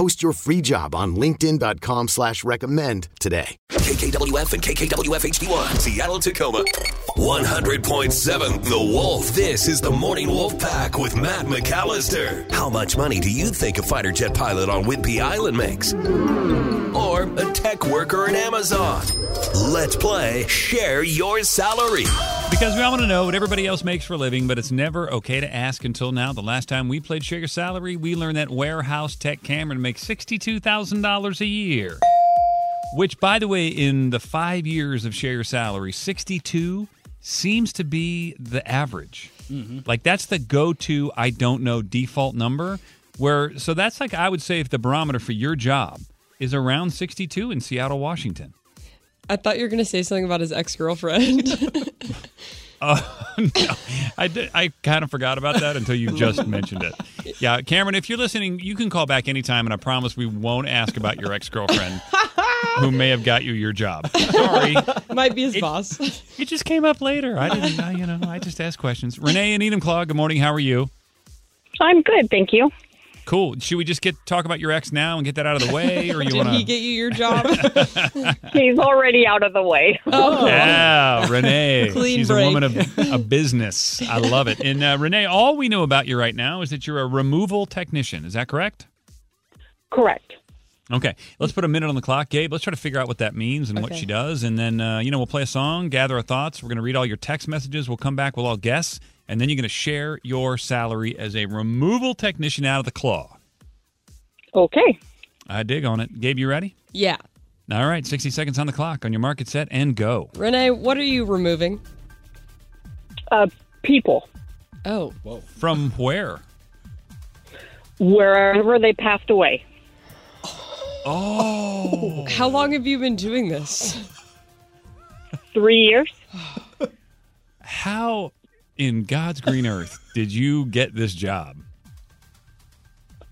Post your free job on linkedin.com slash recommend today. KKWF and KKWF HD1, Seattle, Tacoma. 100.7 The Wolf. This is the Morning Wolf Pack with Matt McAllister. How much money do you think a fighter jet pilot on Whidbey Island makes? Or a tech worker in Amazon? Let's play Share Your Salary. Because we all want to know what everybody else makes for a living, but it's never okay to ask until now. The last time we played Share Your Salary, we learned that warehouse tech Cameron makes $62,000 a year. Which, by the way, in the five years of Share Your Salary, 62 seems to be the average. Mm-hmm. Like that's the go-to I don't know default number. Where so that's like I would say if the barometer for your job is around 62 in Seattle, Washington. I thought you were going to say something about his ex girlfriend. Oh uh, no, I did, I kind of forgot about that until you just mentioned it. Yeah, Cameron, if you're listening, you can call back anytime, and I promise we won't ask about your ex girlfriend who may have got you your job. Sorry, Might be his boss. it just came up later. I didn't, I, you know, I just asked questions. Renae and Enumclaw, good morning. How are you? I'm good, thank you. Cool. Should we just get talk about your ex now and get that out of the way, or you Did want he get you your job? He's already out of the way. Oh, Yeah, Renae. Clean She's break. a woman of, of business. I love it. And uh, Renae, all we know about you right now is that you're a removal technician. Is that correct? Correct. Okay, let's put a minute on the clock, Gabe. Let's try to figure out what that means and what she does, and then uh, you know we'll play a song, gather our thoughts. We're going to read all your text messages. We'll come back, we'll all guess, and then you're going to share your salary as a removal technician out of the claw. Okay. I dig on it. Gabe, you ready? yeah. All right, 60 seconds on the clock. On your market set and go. Renae, what are you removing? Uh, people, Oh, Whoa. From where? wherever they passed away. Oh, how long have you been doing this? Three years. how in God's green earth did you get this job?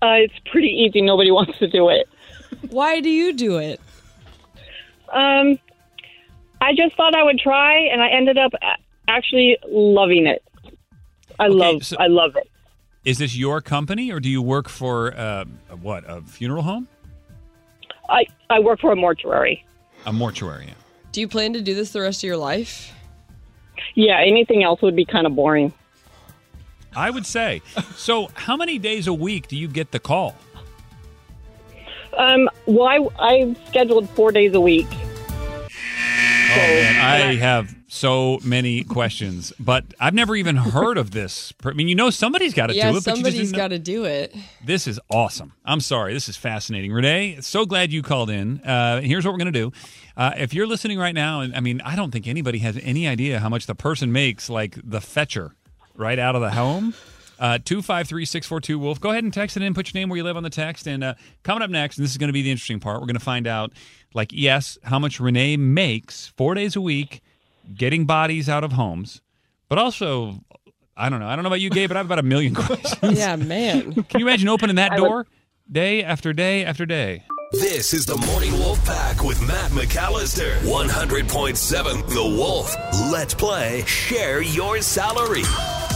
Uh, it's pretty easy. Nobody wants to do it. Why do you do it? Um, I just thought I would try, and I ended up actually loving it. I love. so- I love it. Is this your company, or do you work for uh, what? A funeral home? I I work for a mortuary. A mortuary? yeah. Do you plan to do this the rest of your life? Yeah. Anything else would be kind of boring. I would say. So, how many days a week do you get the call? Um. Well, I I've scheduled four days a week. Oh man, I have so many questions, but I've never even heard of this. I mean, you know, somebody's got to yeah, do it, but you just somebody's got to do it. This is awesome. I'm sorry. This is fascinating. Renae, so glad you called in. Uh, here's what we're going to do. Uh, if you're listening right now, and I mean, I don't think anybody has any idea how much the person makes, like the fetcher, right out of the home. Uh, 253 642 Wolf. Go ahead and text it in. Put your name where you live on the text. And uh, coming up next, and this is going to be the interesting part, we're going to find out, like, yes, how much Renae makes four days a week getting bodies out of homes, but also, I don't know. I don't know about you, Gabe, but I have about a million questions. Yeah, man. Can you imagine opening that door day after day after day? This is the Morning Wolf Pack with Matt McAllister. 100.7 The Wolf. Let's play Share Your Salary.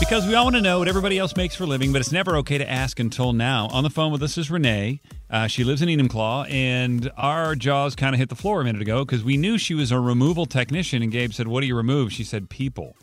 Because we all want to know what everybody else makes for a living, but it's never okay to ask until now. On the phone with us is Renae. Uh, she lives in Enumclaw, and our jaws kind of hit the floor a minute ago because we knew she was a removal technician. And Gabe said, "What do you remove?" She said, "People."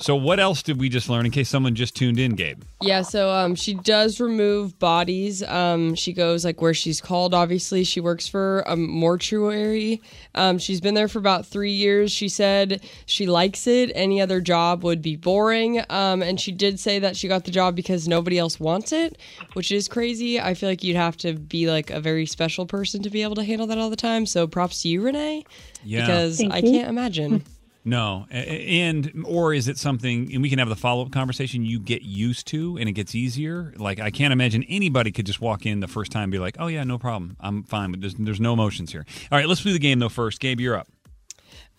So what else did we just learn in case someone just tuned in, Gabe? Yeah, so um, she does remove bodies. Um, she goes like where she's called. Obviously, she works for a mortuary. Um, she's been there for about three years. She said she likes it. Any other job would be boring. Um, and she did say that she got the job because nobody else wants it, which is crazy. I feel like you'd have to be like a very special person to be able to handle that all the time. So props to you, Renae, Yeah. because Thank I you. can't imagine. No, and or is it something? And we can have the follow up conversation. You get used to, and it gets easier. Like I can't imagine anybody could just walk in the first time and be like, "Oh yeah, no problem, I'm fine." But there's there's no emotions here. All right, let's do the game though first. Gabe, you're up.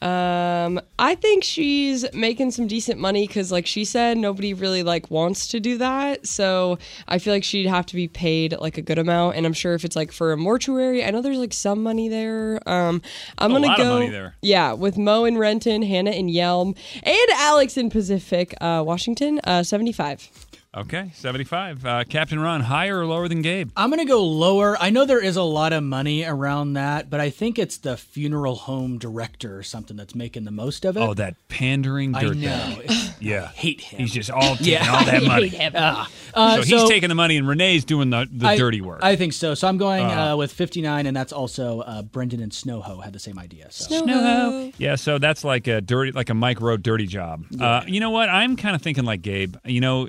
Um, I think she's making some decent money because, like she said, nobody really like wants to do that. So I feel like she'd have to be paid like a good amount. And I'm sure if it's like for a mortuary, I know there's like some money there. Um, I'm A gonna lot of go. money there. Yeah, with Mo and Renton, Hannah and Yelm, and Alex in Pacific, uh, Washington, uh, 75. Okay, seventy five. Uh, Captain Ron, higher or lower than Gabe? I'm gonna go lower. I know there is a lot of money around that, but I think it's the funeral home director or something that's making the most of it. Oh, that pandering I know. It's- Yeah, hate him. He's just all taking Yeah, all that I money. hate him. Ah. Uh, so he's taking the money, and Renae's doing the, the I- dirty work. I think so. So I'm going Uh. uh, with 59, and that's also uh, Brendan and Snowho had the same idea. So. Snowho. Yeah, so that's like a dirty, like a Mike Rowe dirty job. Uh, you know what? I'm kind of thinking like Gabe. You know,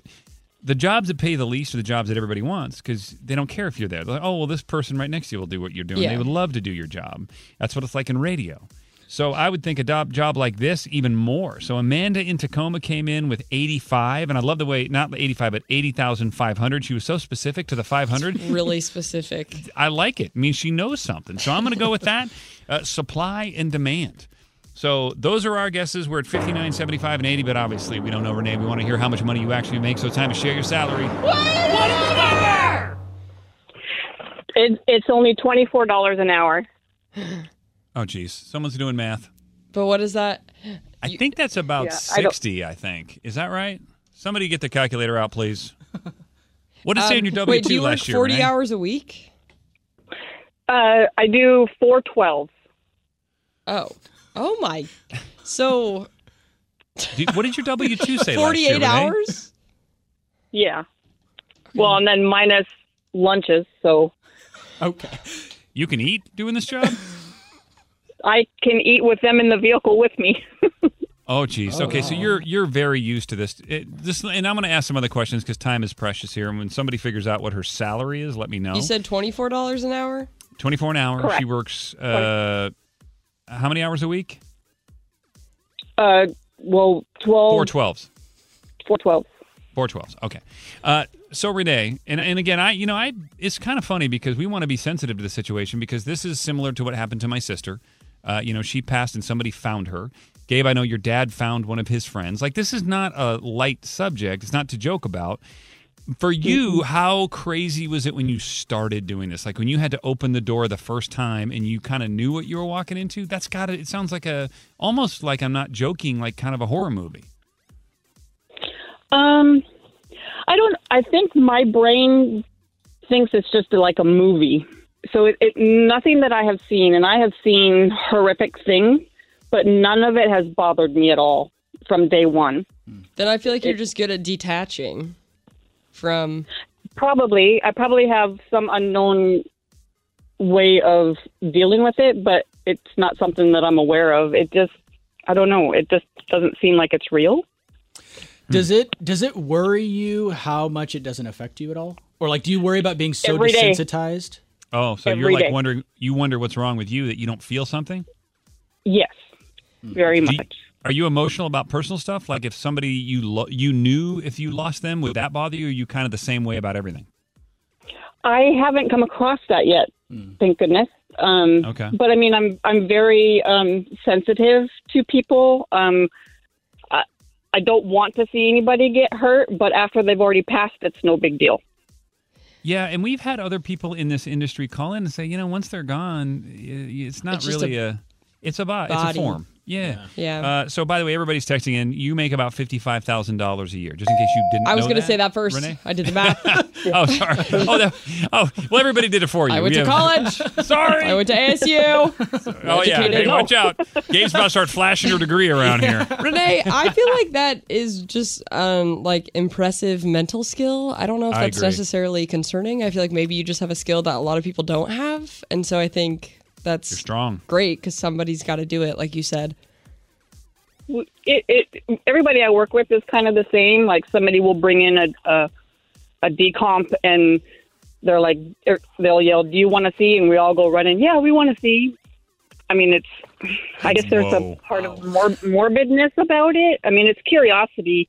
the jobs that pay the least are the jobs that everybody wants because they don't care if you're there. They're like, oh, well, this person right next to you will do what you're doing. Yeah. They would love to do your job. That's what it's like in radio. So I would think a job, like this even more. So Amanda in Tacoma came in with 85, and I love the way not 85 but 80,500. She was so specific to the 500. Really specific. I like it. I mean, she knows something. So I'm going to go with that. Uh, supply and demand. So those are our guesses. We're at 59, 75, and 80, but obviously we don't know, Renae. We want to hear how much money you actually make. So it's time to share your salary. It, it's only twenty four dollars an hour. Oh, geez. Someone's doing math. But what is that? I think that's about Yeah, 60, I, think. Is that right? Somebody get the calculator out, please. What did it say in your Um, W 2 you work last year? 40 Renae? hours a week? Uh, I do four twelve. Oh. Oh my. So Did- what did your W 2 say last year? 48 hours? Yeah. Well, and then minus lunches, so Okay. You can eat doing this job? I can eat with them in the vehicle with me. Oh, geez. Okay, so you're you're very used to this. It, this, and I'm going to ask some other questions because time is precious here. And when somebody figures out what her salary is, let me know. You said $24 an hour? 24 an hour. Correct. She works uh, how many hours a week? uh, well, twelve. Four twelves. Four twelve. Four twelves. Okay. Uh, so Renae, and and again, I you know I it's kind of funny because we want to be sensitive to the situation because this is similar to what happened to my sister. Uh, you know, she passed and somebody found her. Gabe, I know your dad found one of his friends. Like this is not a light subject. It's not to joke about. For you, how crazy was it when you started doing this? Like when you had to open the door the first time and you kind of knew what you were walking into? That's got to, it sounds like a, almost like I'm not joking, like kind of a horror movie. Um, I don't. I think my brain thinks it's just like a movie. So it, it nothing that I have seen, and I have seen horrific things, but none of it has bothered me at all from day one. Then I feel like you're just good at detaching from. Probably, I probably have some unknown way of dealing with it, but it's not something that I'm aware of. It just, I don't know. It just doesn't seem like it's real. Does it does it worry you how much it doesn't affect you at all, or like do you worry about being so Every day. desensitized? Oh, so you're like day. wondering, you wonder what's wrong with you that you don't feel something? Yes, very Do you- much. Are you emotional about personal stuff? Like if somebody you lo- you knew if you lost them, would that bother you? Or are you kind of the same way about everything? I haven't come across that yet. Thank goodness. Um, Okay. But I mean, I'm I'm very um, sensitive to people. Um, I, I don't want to see anybody get hurt, but after they've already passed, it's no big deal. Yeah, and we've had other people in this industry call in and say, you know, once they're gone, it's not It's really a, it's a bo- it's a form. Yeah. Yeah. Uh, so, by the way, everybody's texting in. You make about fifty-five thousand dollars a year. Just in case you didn't. I was going to say that first. Renae. I did the math. oh, sorry. Oh, that, oh, well, everybody did it for you. I went We to have- college. Sorry. I went to ASU. oh yeah. educated. Hey, watch out. Gabe's about to start flashing your degree around here. Renae, I feel like that is just um, like impressive mental skill. I don't know if that's necessarily concerning. I feel like maybe you just have a skill that a lot of people don't have, and so I think that's You're strong. great because somebody's got to do it, like you said. it, it everybody I work with is kind of the same. Like somebody will bring in a a, a decomp and they're like they'll yell, "Do you want to see?" And we all go running. Yeah, we want to see. I mean, it's. I guess there's Whoa. a part of mor- morbidness about it. I mean, it's curiosity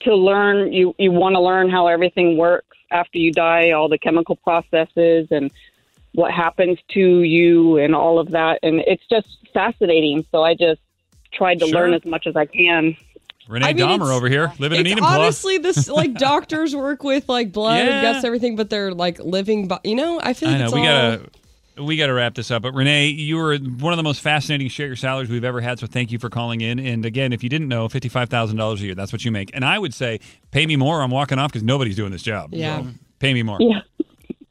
to learn. You you want to learn how everything works after you die, all the chemical processes and what happens to you and all of that. And it's just fascinating. So I just tried to Sure. learn as much as I can. Renae I mean, Dahmer over here living in It's Enumclaw. honestly this like doctors work with like blood and Yeah. guts everything, but they're like living. Bo- you know, I feel like I know it's we all. gotta we gotta wrap this up. But Renae, you were one of the most fascinating share your salaries we've ever had. So thank you for calling in. And again, if you didn't know, fifty five thousand dollars a year, that's what you make. And I would say, pay me more. I'm walking off because nobody's doing this job. Yeah. So, pay me more. Yeah.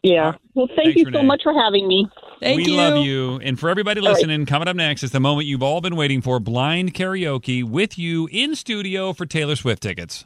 Yeah. Well, thank Thanks, you Renae. so much for having me. Thank we you. love you. And for everybody right. listening, coming up next is the moment you've all been waiting for blind karaoke with you in studio for Taylor Swift tickets.